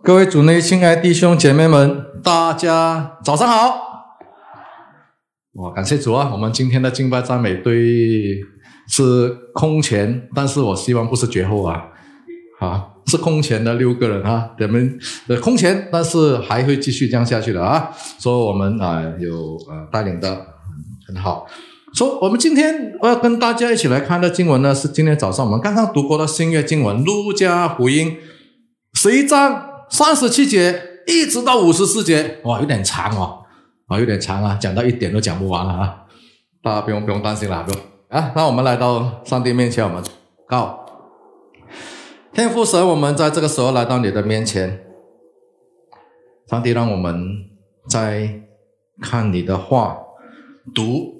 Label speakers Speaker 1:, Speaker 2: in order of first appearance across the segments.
Speaker 1: 各位主内亲爱弟兄姐妹们，大家早上好！哇，感谢主啊！我们今天的敬拜赞美队是空前，但是我希望不是绝后啊，啊，是空前的六个人啊，我们的空前，但是还会继续这样下去的啊。说我们啊有呃带领的很好。说我们今天我要跟大家一起来看的经文呢，是今天早上我们刚刚读过的新约经文《路加福音》十一章。三十七节一直到五十四节，哇，有点长哦，啊，有点长啊，讲到一点都讲不完了啊！大家不用不用担心了，不啊。那我们来到上帝面前，我们告天父神，我们在这个时候来到你的面前，上帝让我们在看你的话、读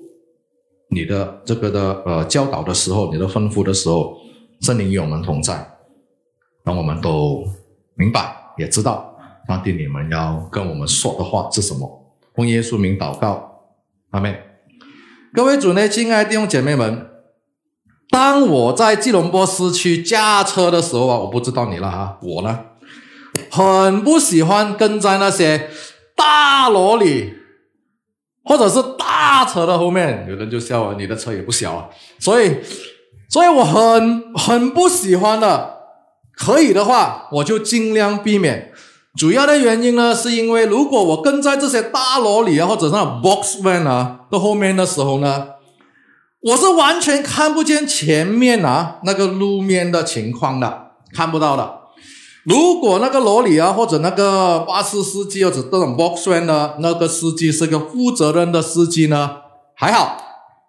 Speaker 1: 你的这个的呃教导的时候，你的吩咐的时候，圣灵与我们同在，让我们都明白。也知道上帝你们要跟我们说的话是什么，奉耶稣名祷告，阿妹。各位主内亲爱的弟兄姐妹们，当我在吉隆坡市区驾车的时候啊，我不知道你了哈，我呢很不喜欢跟在那些大萝莉或者是大车的后面，有人就笑我，你的车也不小啊，所以，所以我很很不喜欢的。可以的话，我就尽量避免。主要的原因呢，是因为如果我跟在这些大萝莉啊，或者是 box van 啊的后面的时候呢，我是完全看不见前面啊那个路面的情况的，看不到的。如果那个萝莉啊，或者那个巴士司机或者这种 box van 的那个司机是个负责任的司机呢，还好，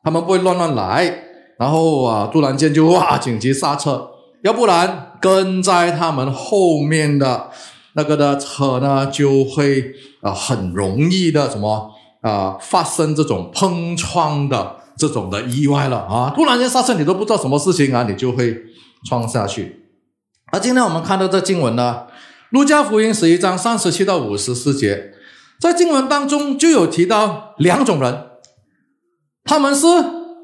Speaker 1: 他们不会乱乱来，然后啊，突然间就哇紧急刹车。要不然跟在他们后面的那个的车呢，就会啊很容易的什么啊发生这种碰撞的这种的意外了啊！突然间刹车，你都不知道什么事情啊，你就会撞下去。而今天我们看到这经文呢，《路加福音》十一章三十七到五十四节，在经文当中就有提到两种人，他们是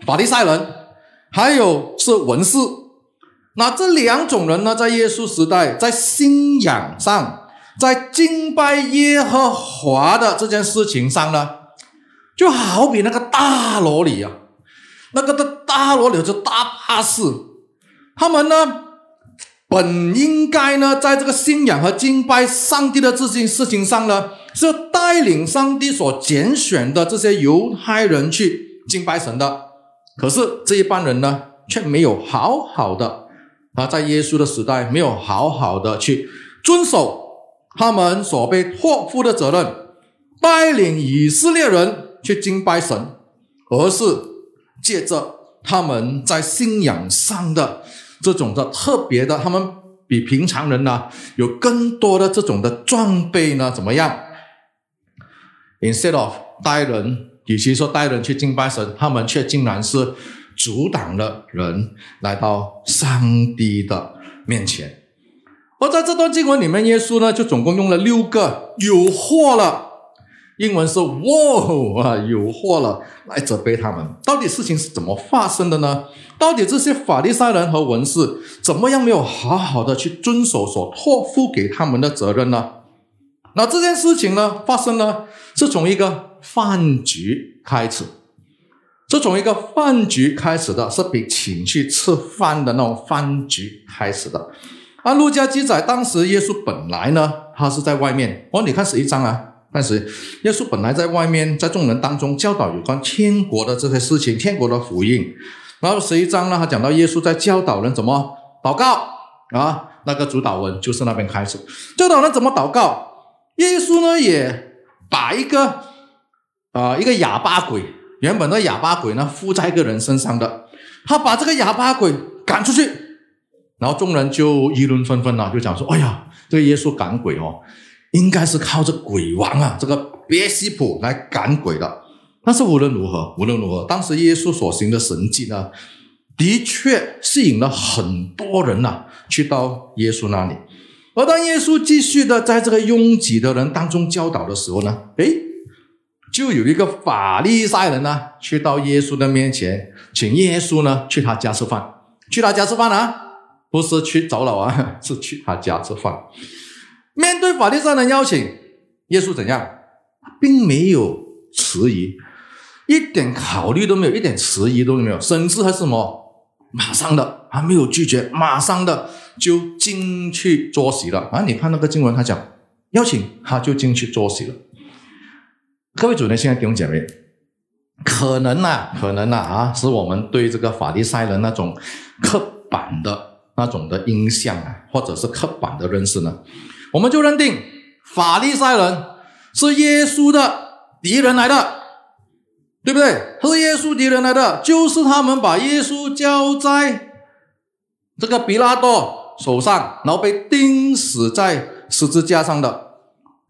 Speaker 1: 法利赛人，还有是文士。那这两种人呢，在耶稣时代，在信仰上，在敬拜耶和华的这件事情上呢，就好比那个大萝莉啊，那个的大萝莉就大巴士，他们呢，本应该呢，在这个信仰和敬拜上帝的这件事情上呢，是带领上帝所拣选的这些犹太人去敬拜神的，可是这一帮人呢，却没有好好的。啊，在耶稣的时代，没有好好的去遵守他们所被托付的责任，带领以色列人去敬拜神，而是借着他们在信仰上的这种的特别的，他们比平常人呢有更多的这种的装备呢，怎么样？Instead of 带人，与其说带人去敬拜神，他们却竟然是。阻挡了人来到上帝的面前，而在这段经文里面，耶稣呢就总共用了六个有祸了，英文是 “wow” 啊，有祸了来责备他们。到底事情是怎么发生的呢？到底这些法利赛人和文士怎么样没有好好的去遵守所托付给他们的责任呢？那这件事情呢，发生呢是从一个饭局开始。这从一个饭局开始的，是比请去吃饭的那种饭局开始的。按路加记载，当时耶稣本来呢，他是在外面。哦，你看十一章啊，开始，耶稣本来在外面，在众人当中教导有关天国的这些事情，天国的福音。然后十一章呢，他讲到耶稣在教导人怎么祷告啊，那个主导文就是那边开始教导人怎么祷告。耶稣呢，也把一个啊一个哑巴鬼。原本的哑巴鬼呢，附在一个人身上的，他把这个哑巴鬼赶出去，然后众人就议论纷纷了，就讲说：“哎呀，这个耶稣赶鬼哦，应该是靠着鬼王啊，这个别西卜来赶鬼的。”但是无论如何，无论如何，当时耶稣所行的神迹呢，的确吸引了很多人呐，去到耶稣那里。而当耶稣继续的在这个拥挤的人当中教导的时候呢，诶。就有一个法利赛人呢，去到耶稣的面前，请耶稣呢去他家吃饭。去他家吃饭啊，不是去找老王，是去他家吃饭。面对法利赛人邀请，耶稣怎样？并没有迟疑，一点考虑都没有，一点迟疑都没有，甚至还是什么？马上的，还没有拒绝，马上的就进去坐席了。啊，你看那个经文，他讲邀请，他就进去坐席了。各位主内，现在弟兄姐妹，可能呐，可能呐啊，是我们对这个法利赛人那种刻板的那种的印象啊，或者是刻板的认识呢，我们就认定法利赛人是耶稣的敌人来的。对不对？是耶稣敌人来的，就是他们把耶稣交在这个比拉多手上，然后被钉死在十字架上的。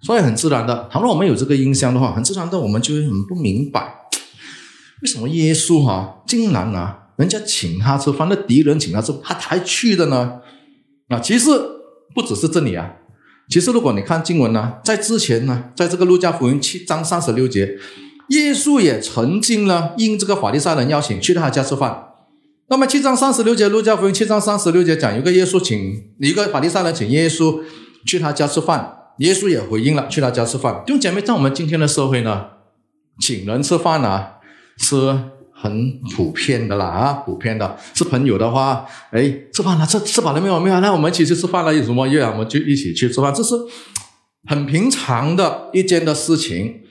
Speaker 1: 所以很自然的，倘若我们有这个印象的话，很自然的我们就会很不明白，为什么耶稣哈竟然啊，人家请他吃饭，那敌人请他吃，他才去的呢？啊，其实不只是这里啊，其实如果你看经文呢，在之前呢，在这个路加福音七章三十六节。耶稣也曾经呢，应这个法利赛人邀请去他家吃饭。那么七章三十六节，路加福音七章三十六节讲，有个耶稣请一个法利赛人请耶稣去他家吃饭，耶稣也回应了去他家吃饭。弟兄姐妹，在我们今天的社会呢，请人吃饭啊，是很普遍的啦啊，普遍的。是朋友的话，哎，吃饭了，吃吃饱了没有？没有，那我们一起去吃饭了，有什么约啊？我们就一起去吃饭，这是很平常的一件的事情。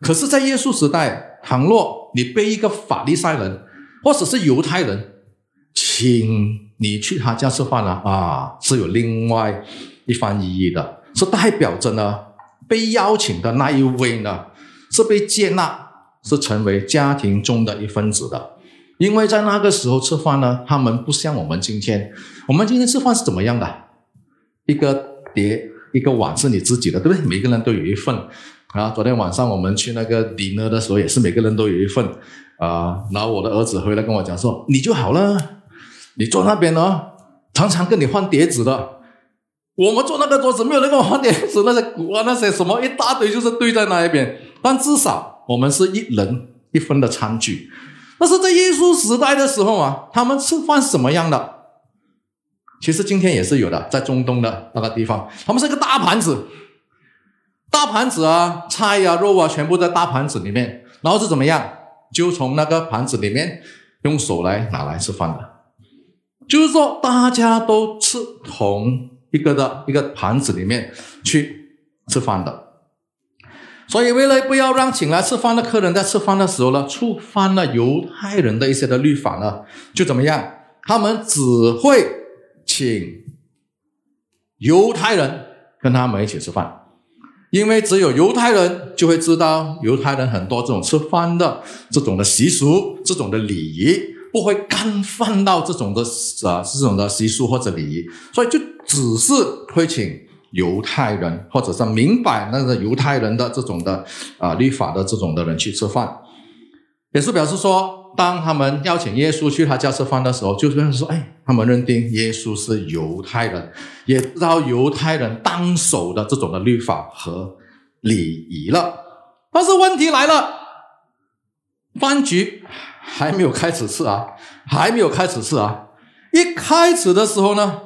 Speaker 1: 可是，在耶稣时代，倘若你被一个法利赛人或者是犹太人请你去他家吃饭了啊，是有另外一番意义的，是代表着呢，被邀请的那一位呢，是被接纳，是成为家庭中的一份子的。因为在那个时候吃饭呢，他们不像我们今天，我们今天吃饭是怎么样的？一个碟，一个碗是你自己的，对不对？每个人都有一份。啊，昨天晚上我们去那个 dinner 的时候，也是每个人都有一份啊。然后我的儿子回来跟我讲说：“你就好了，你坐那边哦，常常跟你换碟子的。我们坐那个桌子，没有人跟我换碟子，那些鼓啊，那些什么一大堆，就是堆在那一边。但至少我们是一人一份的餐具。但是在耶稣时代的时候啊，他们吃饭是什么样的？其实今天也是有的，在中东的那个地方，他们是个大盘子。”大盘子啊，菜呀、肉啊，全部在大盘子里面，然后是怎么样？就从那个盘子里面用手来拿来吃饭的，就是说大家都吃同一个的一个盘子里面去吃饭的。所以为了不要让请来吃饭的客人在吃饭的时候呢，触犯了犹太人的一些的律法呢，就怎么样？他们只会请犹太人跟他们一起吃饭。因为只有犹太人就会知道，犹太人很多这种吃饭的这种的习俗、这种的礼仪，不会干犯到这种的啊这种的习俗或者礼仪，所以就只是会请犹太人或者是明白那个犹太人的这种的啊律法的这种的人去吃饭，也是表示说。当他们邀请耶稣去他家吃饭的时候，就是说，哎，他们认定耶稣是犹太人，也知道犹太人当守的这种的律法和礼仪了。但是问题来了，饭局还没有开始吃啊，还没有开始吃啊。一开始的时候呢，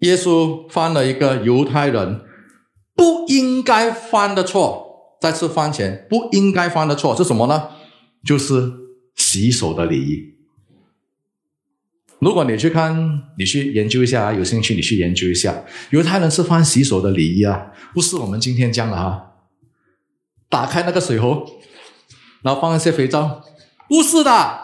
Speaker 1: 耶稣犯了一个犹太人不应该犯的错，在吃饭前不应该犯的错是什么呢？就是。洗手的礼仪，如果你去看，你去研究一下，有兴趣你去研究一下，犹太人吃饭洗手的礼仪啊，不是我们今天讲的哈。打开那个水壶，然后放一些肥皂，不是的，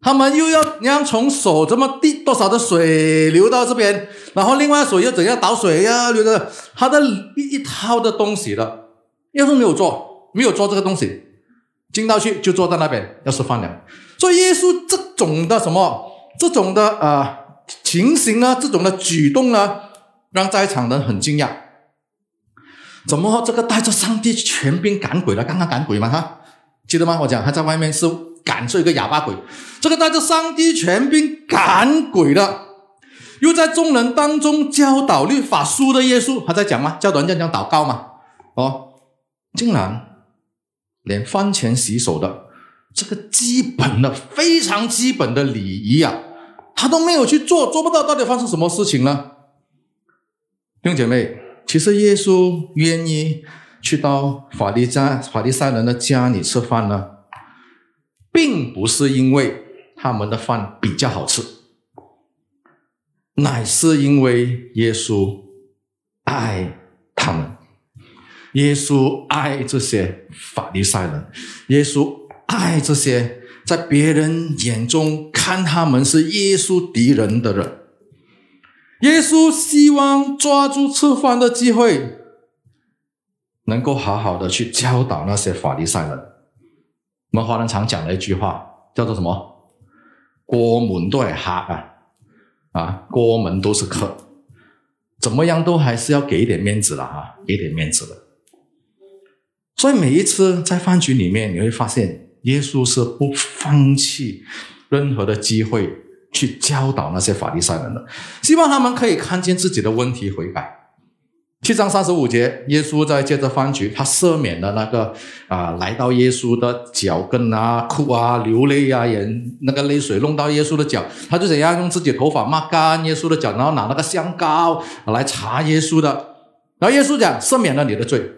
Speaker 1: 他们又要你要从手这么滴多少的水流到这边，然后另外手又怎样倒水呀，流的，他的一一套的东西的，要是没有做，没有做这个东西。进到去就坐在那边要吃饭了，所以耶稣这种的什么这种的啊情形呢，这种的举动呢，让在场人很惊讶。怎么这个带着上帝全兵赶鬼了？刚刚赶鬼嘛，哈，记得吗？我讲他在外面是赶出一个哑巴鬼，这个带着上帝权柄赶鬼的，又在众人当中教导律法书的耶稣，他在讲吗？教导人家讲祷告嘛，哦，竟然。连饭前洗手的这个基本的、非常基本的礼仪啊，他都没有去做，做不到，到底发生什么事情呢？弟兄姐妹，其实耶稣愿意去到法利家法利赛人的家里吃饭呢，并不是因为他们的饭比较好吃，乃是因为耶稣爱他们。耶稣爱这些法利赛人，耶稣爱这些在别人眼中看他们是耶稣敌人的人。耶稣希望抓住吃饭的机会，能够好好的去教导那些法利赛人。我们华人常讲的一句话叫做什么？“过门都是客啊，啊，过门都是客，怎么样都还是要给一点面子的哈，给点面子的。”所以每一次在饭局里面，你会发现耶稣是不放弃任何的机会去教导那些法利赛人的，希望他们可以看见自己的问题悔改。七章三十五节，耶稣在接着饭局，他赦免了那个啊来到耶稣的脚跟啊哭啊流泪啊，眼那个泪水弄到耶稣的脚，他就怎样用自己的头发抹干耶稣的脚，然后拿那个香膏来擦耶稣的，然后耶稣讲赦免了你的罪。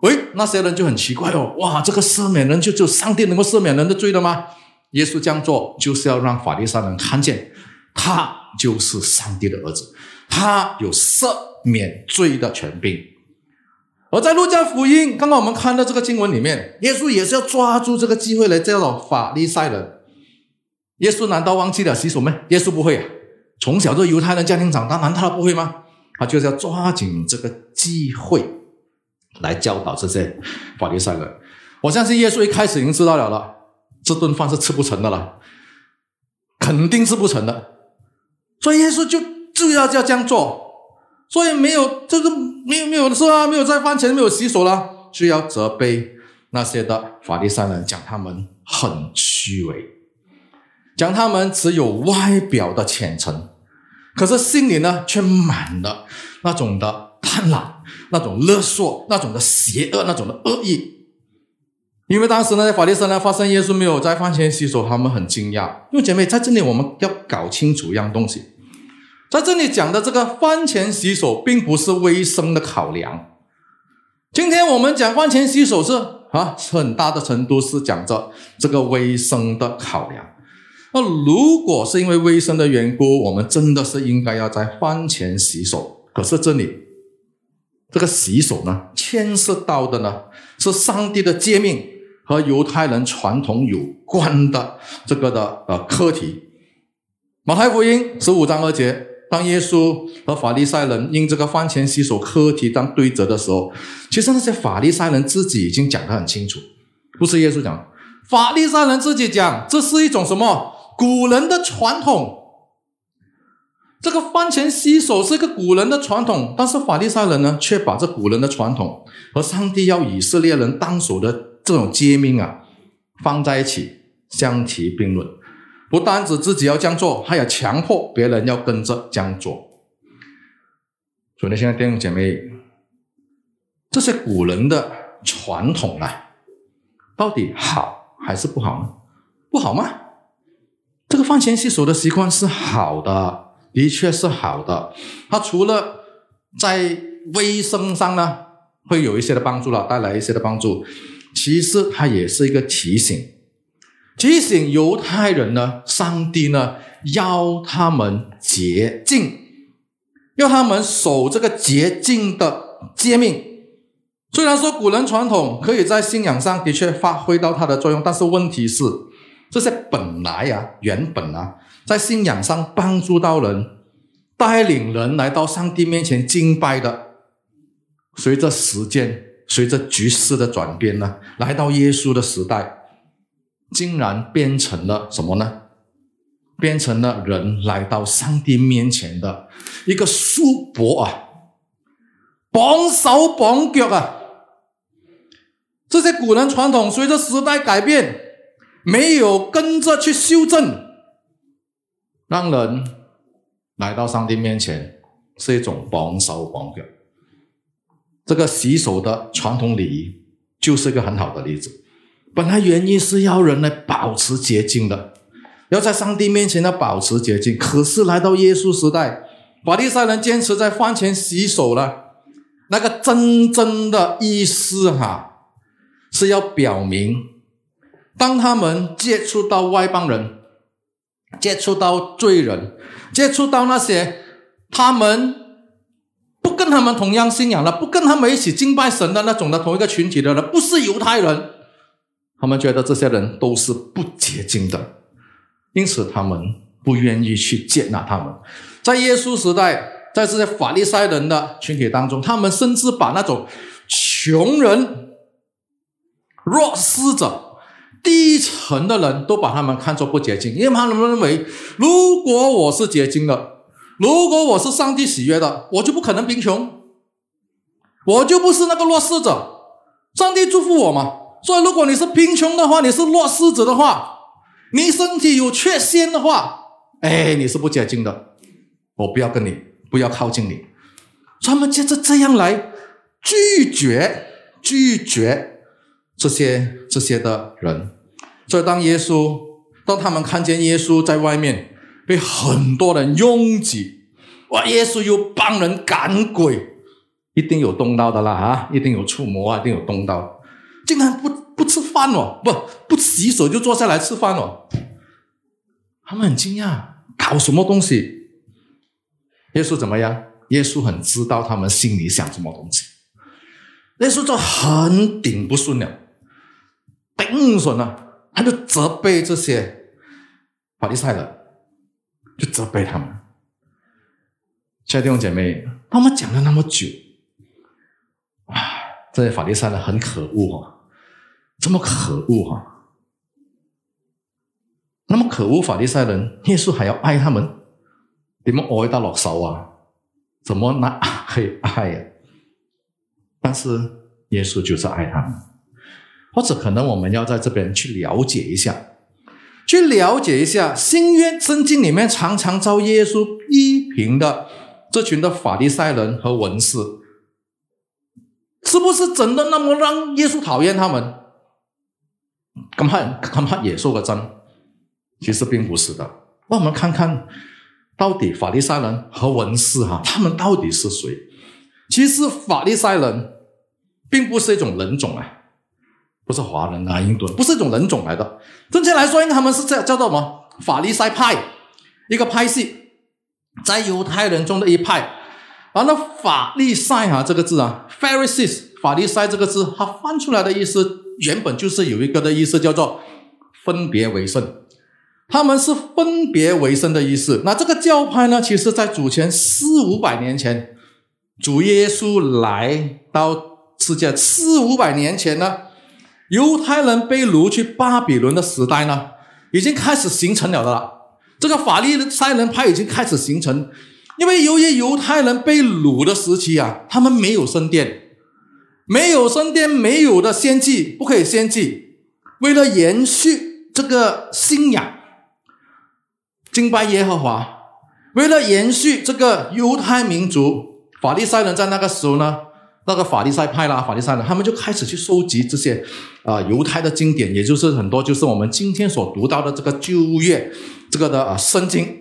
Speaker 1: 喂，那些人就很奇怪哦，哇，这个赦免人就只有上帝能够赦免人的罪的吗？耶稣这样做就是要让法利赛人看见，他就是上帝的儿子，他有赦免罪的权柄。而在路加福音，刚刚我们看到这个经文里面，耶稣也是要抓住这个机会来教导法利赛人。耶稣难道忘记了洗手吗？耶稣不会啊，从小就犹太人家庭长大，难道他不会吗？他就是要抓紧这个机会。来教导这些法利赛人，我相信耶稣一开始已经知道了了，这顿饭是吃不成的了，肯定是不成的，所以耶稣就就要要这样做，所以没有这个没有没有的事啊，没有在饭前没有洗手了，就要责备那些的法利赛人，讲他们很虚伪，讲他们只有外表的虔诚，可是心里呢却满了那种的贪婪。那种勒索、那种的邪恶、那种的恶意，因为当时呢，在法利赛人发现耶稣没有在饭前洗手，他们很惊讶。因为姐妹在这里，我们要搞清楚一样东西，在这里讲的这个饭前洗手，并不是卫生的考量。今天我们讲饭前洗手是啊，很大的程度是讲着这个卫生的考量。那如果是因为卫生的缘故，我们真的是应该要在饭前洗手。可是这里。这个洗手呢，牵涉到的呢是上帝的诫命和犹太人传统有关的这个的呃课题。马太福音十五章二节，当耶稣和法利赛人因这个饭前洗手课题当对折的时候，其实那些法利赛人自己已经讲得很清楚，不是耶稣讲，法利赛人自己讲，这是一种什么古人的传统。这个饭前洗手是一个古人的传统，但是法利赛人呢，却把这古人的传统和上帝要以色列人当守的这种诫命啊放在一起相提并论，不单指自己要这样做，还要强迫别人要跟着这样做。所以，现在弟兄姐妹，这些古人的传统啊，到底好还是不好呢？不好吗？这个饭前洗手的习惯是好的。的确是好的，它除了在卫生上呢会有一些的帮助了，带来一些的帮助，其实它也是一个提醒，提醒犹太人呢，上帝呢要他们洁净，要他们守这个洁净的诫命。虽然说古人传统可以在信仰上的确发挥到它的作用，但是问题是这些本来啊，原本啊。在信仰上帮助到人，带领人来到上帝面前敬拜的，随着时间，随着局势的转变呢，来到耶稣的时代，竟然变成了什么呢？变成了人来到上帝面前的一个束缚啊，绑手绑脚啊！这些古人传统随着时代改变，没有跟着去修正。让人来到上帝面前是一种绑手绑脚，这个洗手的传统礼仪就是一个很好的例子。本来原意是要人来保持洁净的，要在上帝面前要保持洁净。可是来到耶稣时代，法利赛人坚持在饭前洗手了，那个真正的意思哈，是要表明，当他们接触到外邦人，接触到罪人，接触到那些他们不跟他们同样信仰的，不跟他们一起敬拜神的那种的同一个群体的人，不是犹太人，他们觉得这些人都是不洁净的，因此他们不愿意去接纳他们。在耶稣时代。在这些法利赛人的群体当中，他们甚至把那种穷人、弱势者、低层的人都把他们看作不洁净，因为他们认为，如果我是洁净的，如果我是上帝喜悦的，我就不可能贫穷，我就不是那个弱势者。上帝祝福我嘛？所以，如果你是贫穷的话，你是弱势者的话，你身体有缺陷的话，哎，你是不洁净的，我不要跟你。不要靠近你，他们接着这样来拒绝拒绝这些这些的人。所以当耶稣当他们看见耶稣在外面被很多人拥挤，哇！耶稣又帮人赶鬼，一定有动刀的啦啊！一定有触摸啊，一定有动刀。竟然不不吃饭哦，不不洗手就坐下来吃饭哦。他们很惊讶，搞什么东西？耶稣怎么样？耶稣很知道他们心里想什么东西。耶稣就很顶不顺了，顶不顺了，他就责备这些法利赛人，就责备他们。亲爱的弟兄姐妹，他们讲了那么久，啊，这些法利赛人很可恶啊，这么可恶啊！那么可恶法利赛人，耶稣还要爱他们？你们爱到落手啊？怎么那可以爱呀？但是耶稣就是爱他们，或者可能我们要在这边去了解一下，去了解一下新约圣经里面常常遭耶稣批评的这群的法利赛人和文士，是不是真的那么让耶稣讨厌他们？恐怕恐怕也说个真，其实并不是的。那我们看看。到底法利赛人和文士哈，他们到底是谁？其实法利赛人并不是一种人种啊，不是华人啊，印度人不是一种人种来的。正确来说，应该他们是叫叫做什么？法利赛派，一个派系，在犹太人中的一派。然后法利赛哈这个字啊，Pharisees，法利赛这个字，它翻出来的意思原本就是有一个的意思，叫做分别为圣。他们是分别为圣的意思。那这个教派呢？其实，在主前四五百年前，主耶稣来到世界四五百年前呢，犹太人被掳去巴比伦的时代呢，已经开始形成了的了。这个法利赛人派已经开始形成，因为由于犹太人被掳的时期啊，他们没有圣殿，没有圣殿，没有的献祭，不可以献祭。为了延续这个信仰。敬拜耶和华，为了延续这个犹太民族，法利赛人在那个时候呢，那个法利赛派啦，法利赛人他们就开始去收集这些啊犹太的经典，也就是很多就是我们今天所读到的这个旧约这个的啊圣经。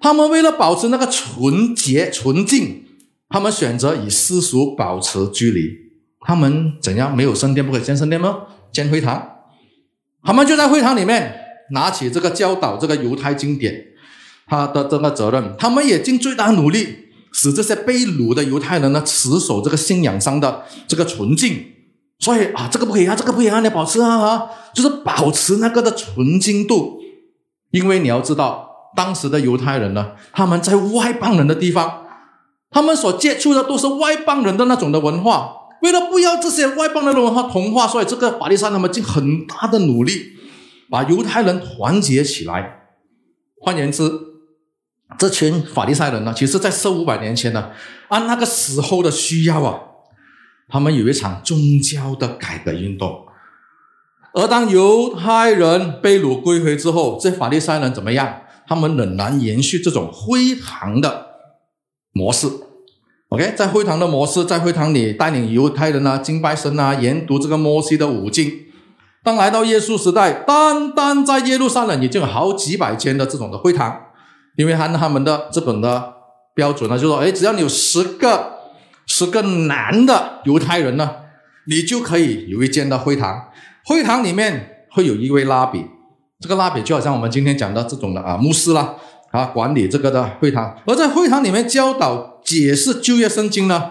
Speaker 1: 他们为了保持那个纯洁纯净，他们选择与世俗保持距离。他们怎样没有圣殿不可以建圣殿吗？建会堂，他们就在会堂里面。拿起这个教导这个犹太经典，他的这个责任，他们也尽最大努力，使这些被掳的犹太人呢持守这个信仰上的这个纯净。所以啊，这个不可以啊，这个不可以啊，你保持啊啊，就是保持那个的纯净度。因为你要知道，当时的犹太人呢，他们在外邦人的地方，他们所接触的都是外邦人的那种的文化。为了不要这些外邦人的文化同化，所以这个法利赛他们尽很大的努力。把犹太人团结起来。换言之，这群法利赛人呢，其实在四五百年前呢，按那个时候的需要啊，他们有一场宗教的改革运动。而当犹太人被掳归回之后，这法利赛人怎么样？他们仍然延续这种灰堂的模式。OK，在会堂的模式，在会堂里带领犹太人啊敬拜神啊，研读这个摩西的五经。当来到耶稣时代，单单在耶路撒冷已经有好几百间的这种的会堂，因为按他们的这本的标准呢，就说，哎，只要你有十个十个男的犹太人呢，你就可以有一间的会堂，会堂里面会有一位拉比，这个拉比就好像我们今天讲的这种的啊牧师啦，啊管理这个的会堂，而在会堂里面教导解释旧约圣经呢，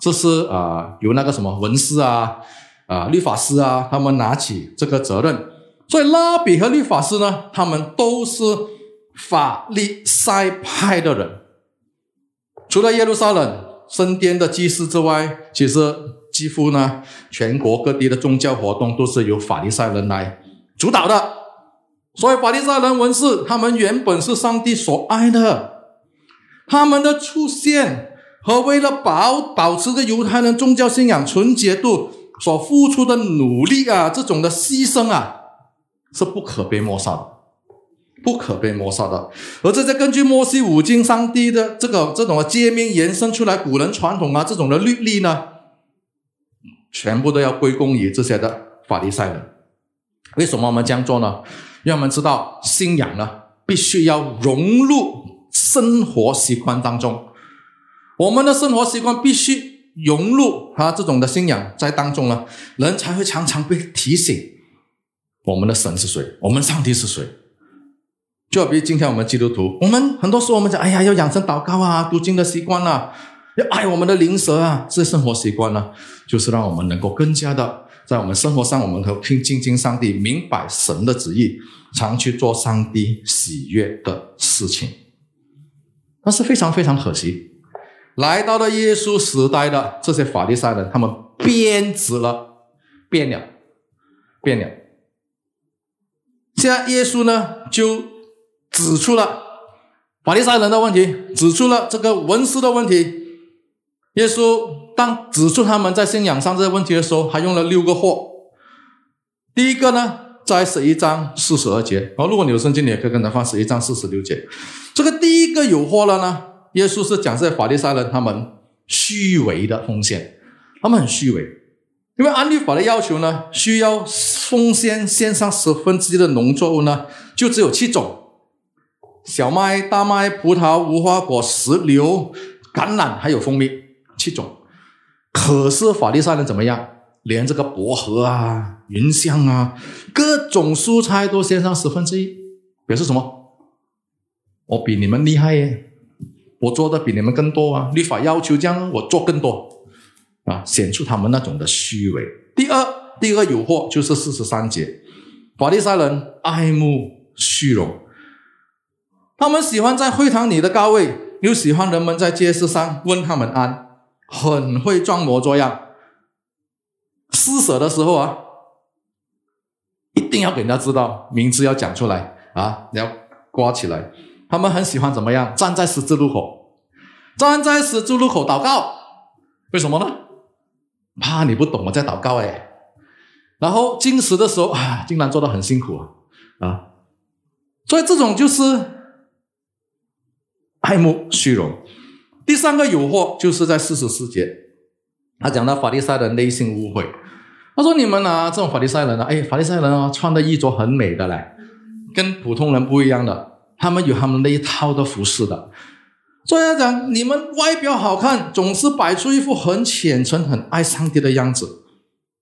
Speaker 1: 这是啊由那个什么文士啊啊律法师啊他们拿起这个责任，所以拉比和律法师呢，他们都是法利赛派的人，除了耶路撒冷。身边的祭司之外，其实几乎呢，全国各地的宗教活动都是由法利赛人来主导的。所以法利赛人文士，他们原本是上帝所爱的，他们的出现和为了保保持着犹太人宗教信仰纯洁度所付出的努力啊，这种的牺牲啊，是不可被抹杀的。不可被抹杀的，而这些根据摩西五经上帝的这个这种的诫命延伸出来古人传统啊，这种的律例呢，全部都要归功于这些的法利赛人。为什么我们这样做呢？因为我们知道信仰呢，必须要融入生活习惯当中，我们的生活习惯必须融入啊这种的信仰在当中呢，人才会常常被提醒，我们的神是谁，我们上帝是谁。就比如今天我们基督徒，我们很多时候我们讲，哎呀，要养成祷告啊、读经的习惯啊，要爱我们的灵蛇啊，这些生活习惯呢，就是让我们能够更加的在我们生活上，我们可以亲近上帝，明白神的旨意，常去做上帝喜悦的事情。但是非常非常可惜，来到了耶稣时代的这些法利赛人，他们变质了，变了，变了。现在耶稣呢，就。指出了法利赛人的问题，指出了这个文士的问题。耶稣当指出他们在信仰上这些问题的时候，还用了六个或。第一个呢，在十一章四十二节。哦，如果你有圣经，你也可以跟他放十一章四十六节。这个第一个有祸了呢？耶稣是讲这些法利赛人他们虚伪的奉献，他们很虚伪，因为按律法的要求呢，需要奉献献上十分之一的农作物呢，就只有七种。小麦、大麦、葡萄、无花果、石榴、橄榄，还有蜂蜜，七种。可是法利赛人怎么样？连这个薄荷啊、云香啊，各种蔬菜都献上十分之一，表示什么？我比你们厉害耶！我做的比你们更多啊！律法要求这样，我做更多啊，显出他们那种的虚伪。第二，第二个诱惑就是四十三节，法利赛人爱慕虚荣。他们喜欢在会堂里的高位，又喜欢人们在街市上问他们安，很会装模作样。施舍的时候啊，一定要给人家知道名字要讲出来啊，你要挂起来。他们很喜欢怎么样？站在十字路口，站在十字路口祷告。为什么呢？怕你不懂我在祷告哎。然后进食的时候啊，竟然做的很辛苦啊啊！所以这种就是。爱慕虚荣，第三个诱惑就是在四十四节，他讲到法利赛人内心污秽。他说：“你们啊，这种法利赛人啊，哎，法利赛人啊，穿的衣着很美的嘞，跟普通人不一样的，他们有他们那一套的服饰的。所以他讲，你们外表好看，总是摆出一副很虔诚、很爱上帝的样子，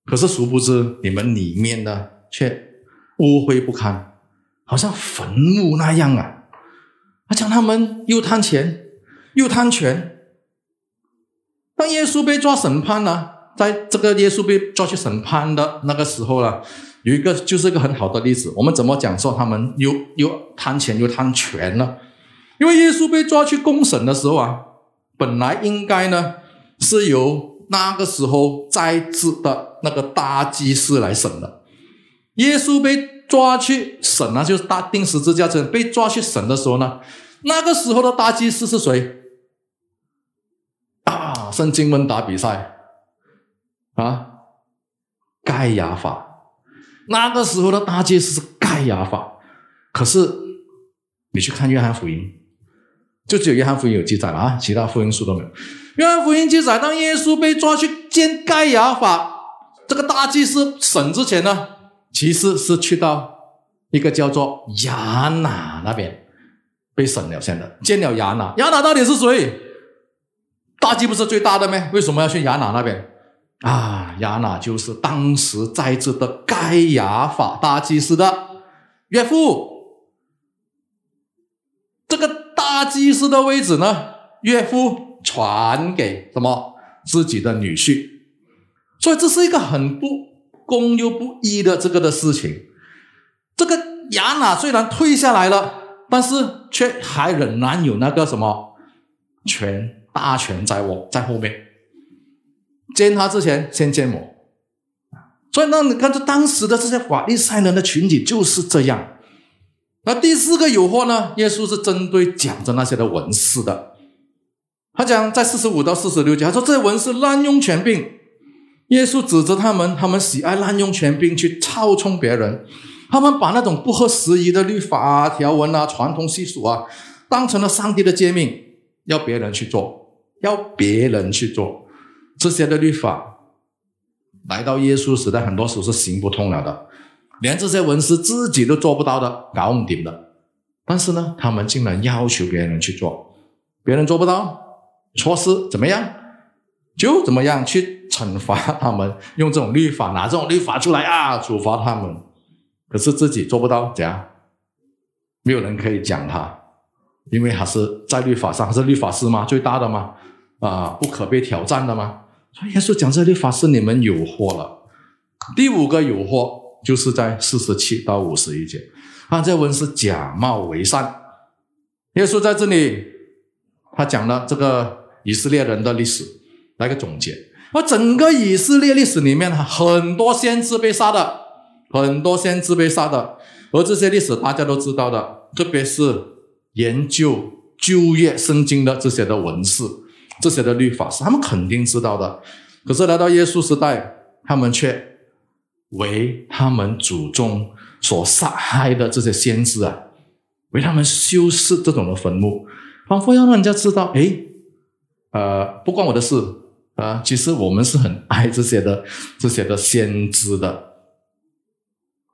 Speaker 1: 可是殊不知你们里面呢，却污秽不堪，好像坟墓那样啊。”他讲他们又贪钱又贪权。当耶稣被抓审判呢，在这个耶稣被抓去审判的那个时候呢，有一个就是一个很好的例子。我们怎么讲说他们又又贪钱又贪权呢？因为耶稣被抓去公审的时候啊，本来应该呢是由那个时候在职的那个大祭司来审的。耶稣被。抓去审啊，就是大定十字架，真被抓去审的时候呢，那个时候的大祭司是谁？圣经问答比赛啊，盖亚法。那个时候的大祭司是盖亚法。可是你去看约翰福音，就只有约翰福音有记载了啊，其他福音书都没有。约翰福音记载，当耶稣被抓去见盖亚法这个大祭司审之前呢？其实是去到一个叫做亚拿那边被审了，现在见了亚拿，亚拿到底是谁？大祭不是最大的吗？为什么要去雅拿那边？啊，雅拿就是当时在职的盖亚法大祭司的岳父。这个大祭司的位置呢，岳父传给什么自己的女婿，所以这是一个很不公又不义的这个的事情。这个亚拿虽然退下来了，但是却还仍然有那个什么权大权在我，在后面见他之前先见我。所以，那你看，这当时的这些法利赛人的群体就是这样。那第四个诱惑呢？耶稣是针对讲着那些的文士的。他讲在四十五到四十六节，他说这些文士滥用权柄。耶稣指责他们，他们喜爱滥用权柄去操纵别人。他们把那种不合时宜的律法啊条文啊、传统习俗啊，当成了上帝的诫命，要别人去做，要别人去做这些的律法。来到耶稣时代，很多时候是行不通了的。连这些文士自己都做不到的，搞不定的。但是呢，他们竟然要求别人去做，别人做不到，措施怎么样，就怎么样去惩罚他们，用这种律法拿这种律法出来啊，处罚他们。可是自己做不到，怎样？没有人可以讲他，因为他是在律法上，他是律法师吗？最大的吗？啊，不可被挑战的吗？所以耶稣讲这律法是你们有祸了。第五个有祸。就是在四十七到五十一节，啊，这文是假冒为善。耶稣在这里，他讲了这个以色列人的历史，来个总结。而整个以色列历史里面，很多先知被杀的，很多先知被杀的。而这些历史大家都知道的，特别是研究旧约圣经的这些的文士，这些的律法师，他们肯定知道的。可是来到耶稣时代，他们却。为他们祖宗所杀害的这些先知啊，为他们修饰这种的坟墓，仿佛要让人家知道，哎，呃，不关我的事啊。其实我们是很爱这些的，这些的先知的。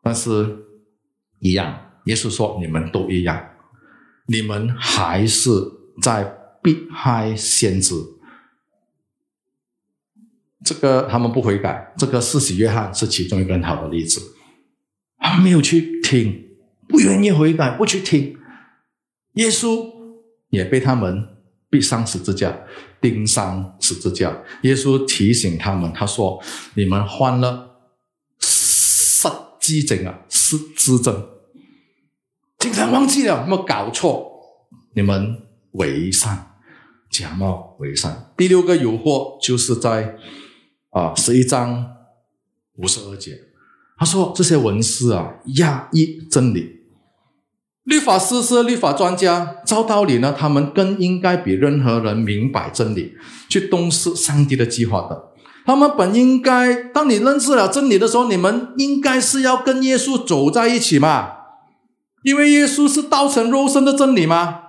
Speaker 1: 但是，一样，耶稣说你们都一样，你们还是在避害先知。这个他们不悔改，这个四喜约翰是其中一个很好的例子。他没有去听，不愿意悔改，不去听。耶稣也被他们逼上十字架，钉上十字架。耶稣提醒他们，他说：“你们患了失机症啊，失智症，经常忘记了，没有搞错。你们伪善，假冒伪善。第六个诱惑就是在。”啊，十一章五十二节，他说这些文士啊，压抑真理。律法师是律法专家，照道理呢，他们更应该比任何人明白真理，去洞悉上帝的计划的。他们本应该，当你认识了真理的时候，你们应该是要跟耶稣走在一起嘛，因为耶稣是道成肉身的真理吗？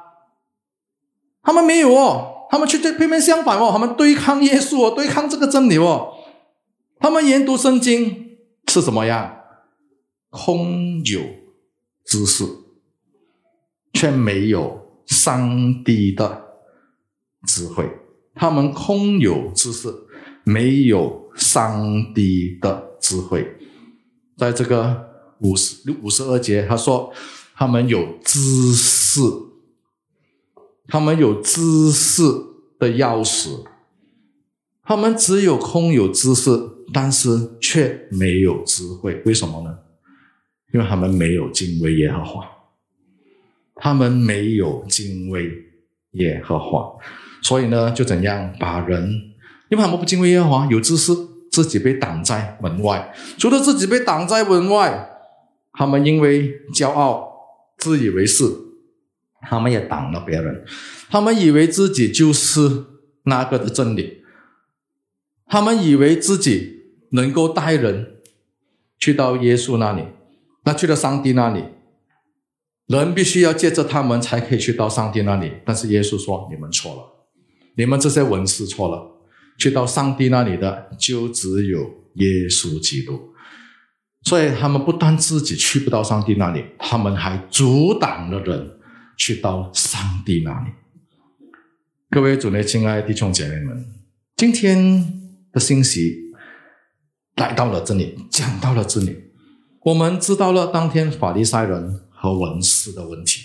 Speaker 1: 他们没有哦。他们却对偏偏相反哦，他们对抗耶稣哦，对抗这个真理哦。他们研读圣经是什么样？空有知识，却没有上帝的智慧。他们空有知识，没有上帝的智慧。在这个五十五十二节，他说他们有知识。他们有知识的钥匙，他们只有空有知识，但是却没有智慧。为什么呢？因为他们没有敬畏耶和华，他们没有敬畏耶和华，所以呢，就怎样把人？因为他们不敬畏耶和华，有知识，自己被挡在门外。除了自己被挡在门外，他们因为骄傲、自以为是。他们也挡了别人，他们以为自己就是那个的真理，他们以为自己能够带人去到耶稣那里，那去到上帝那里，人必须要借着他们才可以去到上帝那里。但是耶稣说：“你们错了，你们这些文士错了，去到上帝那里的就只有耶稣基督。”所以他们不但自己去不到上帝那里，他们还阻挡了人。去到上帝那里，各位主内亲爱的弟兄姐妹们，今天的信息来到了这里，讲到了这里，我们知道了当天法利赛人和文士的问题。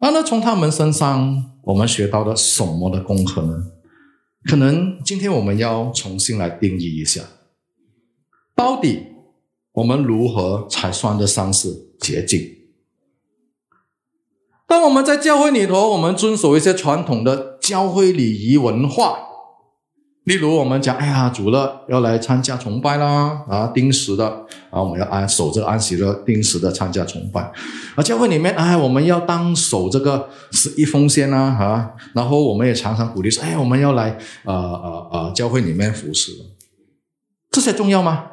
Speaker 1: 那那从他们身上，我们学到了什么的功课呢？可能今天我们要重新来定义一下，到底我们如何才算得上是洁净？当我们在教会里头，我们遵守一些传统的教会礼仪文化，例如我们讲，哎呀，主了要来参加崇拜啦，啊，定时的，啊，我们要安守着安息日，定时的参加崇拜。而教会里面，哎，我们要当守这个十一奉献啊，啊，然后我们也常常鼓励说，哎，我们要来，呃呃呃，教会里面服侍，这些重要吗？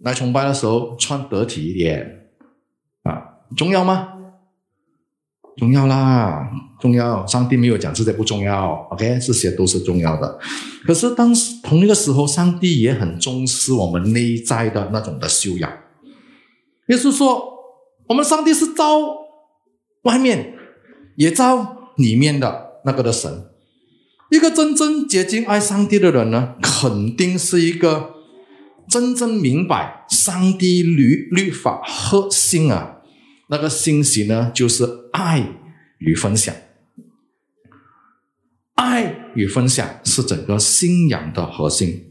Speaker 1: 来崇拜的时候穿得体一点，啊，重要吗？重要啦，重要。上帝没有讲这些不重要，OK，这些都是重要的。可是当时同一个时候，上帝也很重视我们内在的那种的修养。也就是说，我们上帝是造外面，也造里面的那个的神。一个真正接近爱上帝的人呢，肯定是一个真正明白上帝律律法核心啊。那个信息呢，就是爱与分享。爱与分享是整个信仰的核心。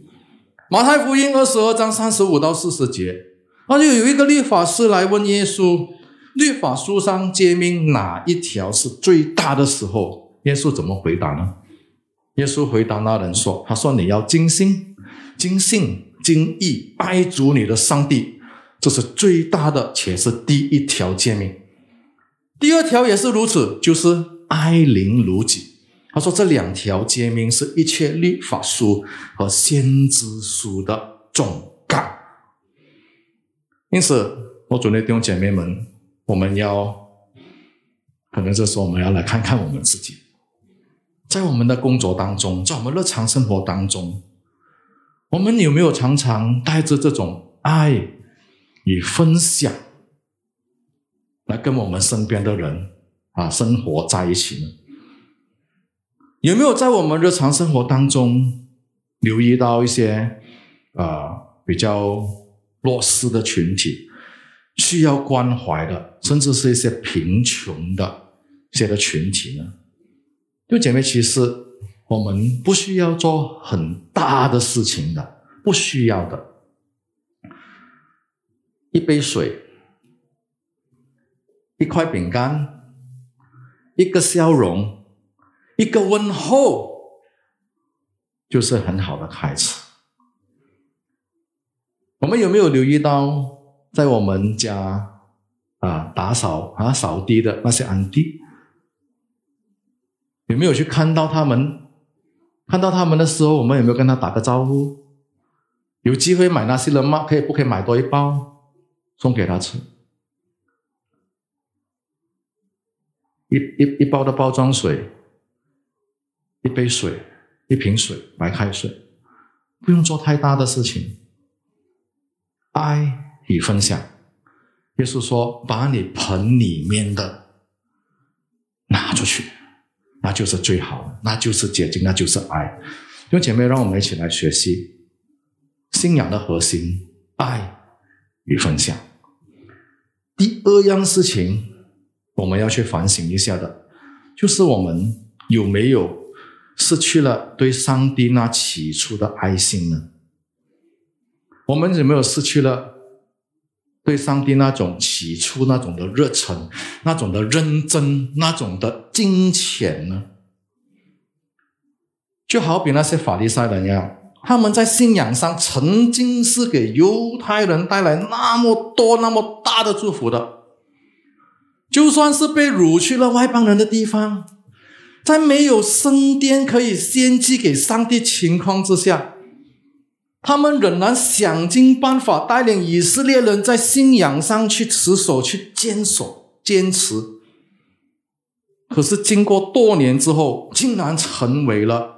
Speaker 1: 马太福音二十二章三十五到四十节，那就有一个律法师来问耶稣：律法书上揭明哪一条是最大的时候？耶稣怎么回答呢？耶稣回答那人说：“他说你要精心、精信、精意爱主你的上帝。”这是最大的，且是第一条诫命。第二条也是如此，就是爱邻如己。他说这两条诫命是一切律法书和先知书的总纲。因此，我准备弟兄姐妹们，我们要可能这时候我们要来看看我们自己，在我们的工作当中，在我们日常生活当中，我们有没有常常带着这种爱？与分享来跟我们身边的人啊生活在一起呢？有没有在我们日常生活当中留意到一些啊比较弱势的群体，需要关怀的，甚至是一些贫穷的一些的群体呢？就姐妹，其实我们不需要做很大的事情的，不需要的。一杯水，一块饼干，一个笑容，一个问候，就是很好的开始。我们有没有留意到，在我们家啊打扫啊扫地的那些安迪，有没有去看到他们？看到他们的时候，我们有没有跟他打个招呼？有机会买那些人吗？可以不可以买多一包？送给他吃，一一一包的包装水，一杯水，一瓶水，白开水，不用做太大的事情。爱与分享，耶稣说：“把你盆里面的拿出去，那就是最好的，那就是洁净，那就是爱。”弟兄姐妹，让我们一起来学习信仰的核心：爱与分享。第二样事情，我们要去反省一下的，就是我们有没有失去了对上帝那起初的爱心呢？我们有没有失去了对上帝那种起初那种的热忱、那种的认真、那种的金钱呢？就好比那些法利赛人一样。他们在信仰上曾经是给犹太人带来那么多、那么大的祝福的，就算是被掳去了外邦人的地方，在没有圣殿可以献祭给上帝情况之下，他们仍然想尽办法带领以色列人在信仰上去持守、去坚守、坚持。可是经过多年之后，竟然成为了。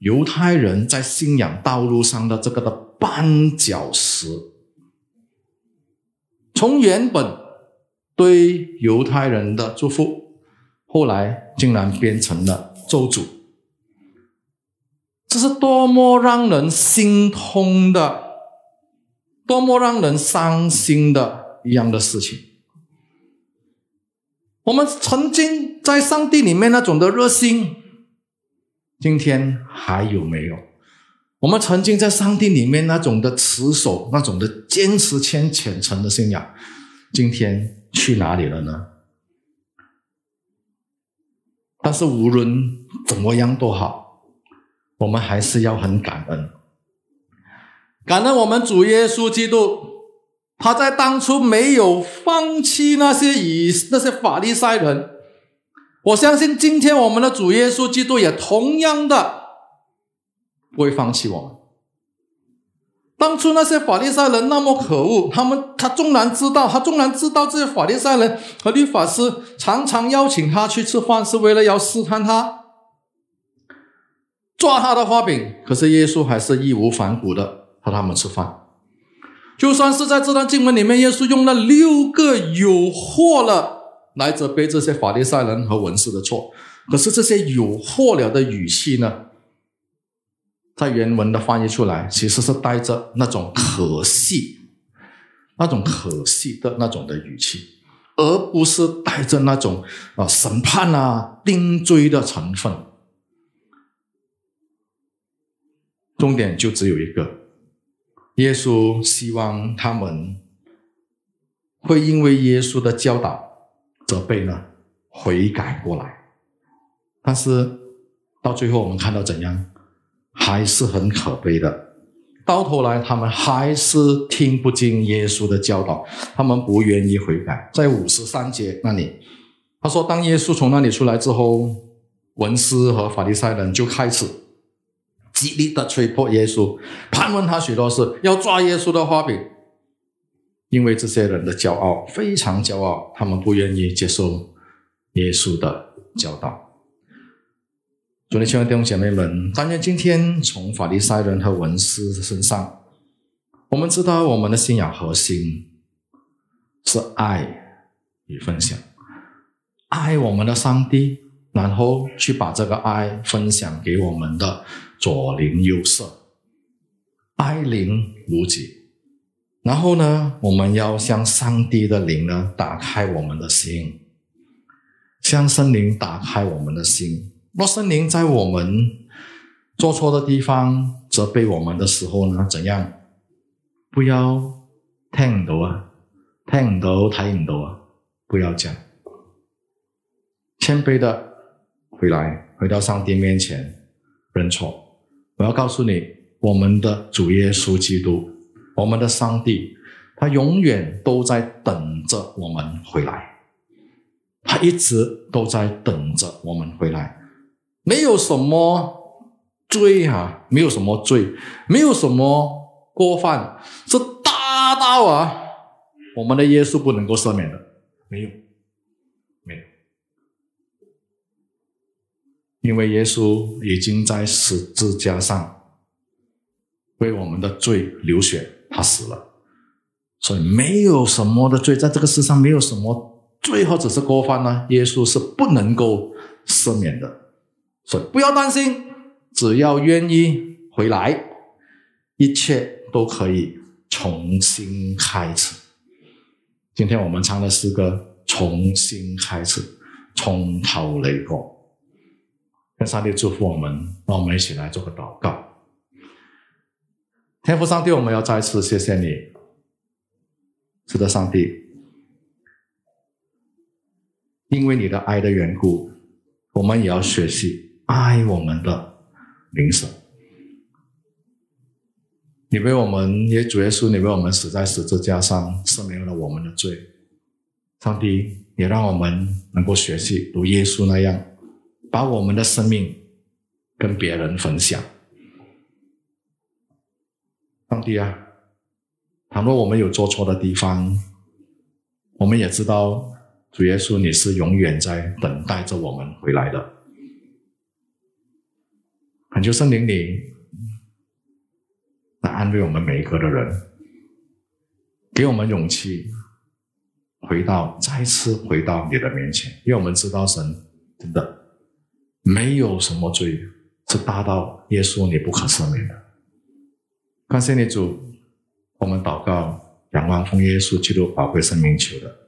Speaker 1: 犹太人在信仰道路上的这个的绊脚石，从原本对犹太人的祝福，后来竟然变成了咒诅。这是多么让人心痛的，多么让人伤心的一样的事情。我们曾经在上帝里面那种的热心，今天还有没有？我们曾经在上帝里面那种的持守、那种的坚持、虔虔诚的信仰，今天去哪里了呢？但是无论怎么样都好，我们还是要很感恩，感恩我们主耶稣基督，他在当初没有放弃那些以那些法利赛人。我相信今天我们的主耶稣基督也同样的。不会放弃我们。当初那些法利赛人那么可恶，他们他纵然知道，他纵然知道这些法利赛人和律法师常常邀请他去吃饭，是为了要试探他，抓他的画饼。可是耶稣还是义无反顾的和他们吃饭。就算是在这段经文里面，耶稣用了六个有祸了来责备这些法利赛人和文士的错，可是这些有祸了的语气呢？在原文的翻译出来，其实是带着那种可惜、那种可惜的那种的语气，而不是带着那种啊审判啊定罪的成分。重点就只有一个：耶稣希望他们会因为耶稣的教导、责备呢悔改过来。但是到最后，我们看到怎样？还是很可悲的，到头来他们还是听不进耶稣的教导，他们不愿意悔改。在五十三节那里，他说：“当耶稣从那里出来之后，文士和法利赛人就开始极力的吹破耶稣，盘问他许多事，要抓耶稣的画饼。因为这些人的骄傲非常骄傲，他们不愿意接受耶稣的教导。”主的亲爱的弟兄姐妹们，但愿今天从法利赛人和文士身上，我们知道我们的信仰核心是爱与分享，爱我们的上帝，然后去把这个爱分享给我们的左邻右舍，爱邻如己。然后呢，我们要向上帝的灵呢打开我们的心，向圣灵打开我们的心。若圣灵在我们做错的地方责备我们的时候呢，怎样？不要听唔到啊，听唔到睇唔到啊，不要讲，谦卑的回来，回到上帝面前认错。我要告诉你，我们的主耶稣基督，我们的上帝，他永远都在等着我们回来，他一直都在等着我们回来。没有什么罪啊，没有什么罪，没有什么过犯是大到啊，我们的耶稣不能够赦免的，没有，因为耶稣已经在十字架上为我们的罪流血，他死了，所以没有什么的罪，在这个世上没有什么罪或者是过犯呢，耶稣是不能够赦免的。所以不要担心，只要愿意回来，一切都可以重新开始。今天我们唱的诗歌《重新开始》，从头来过。上帝祝福我们，让我们一起来做个祷告。天父上帝，我们要再次谢谢你，是的，上帝，因为你的爱的缘故，我们也要学习。爱我们的灵神，你为我们也主耶稣，你为我们死在十字架上，赦免了我们的罪。上帝也让我们能够学习如耶稣那样，把我们的生命跟别人分享。上帝啊，倘若我们有做错的地方，我们也知道主耶稣你是永远在等待着我们回来的。恳求圣灵你来安慰我们每一个的人，给我们勇气，回到再次回到你的面前，因为我们知道神真的没有什么罪是大到耶稣你不可赦免的。感谢你主，我们祷告，仰望奉耶稣基督宝贵生命求的。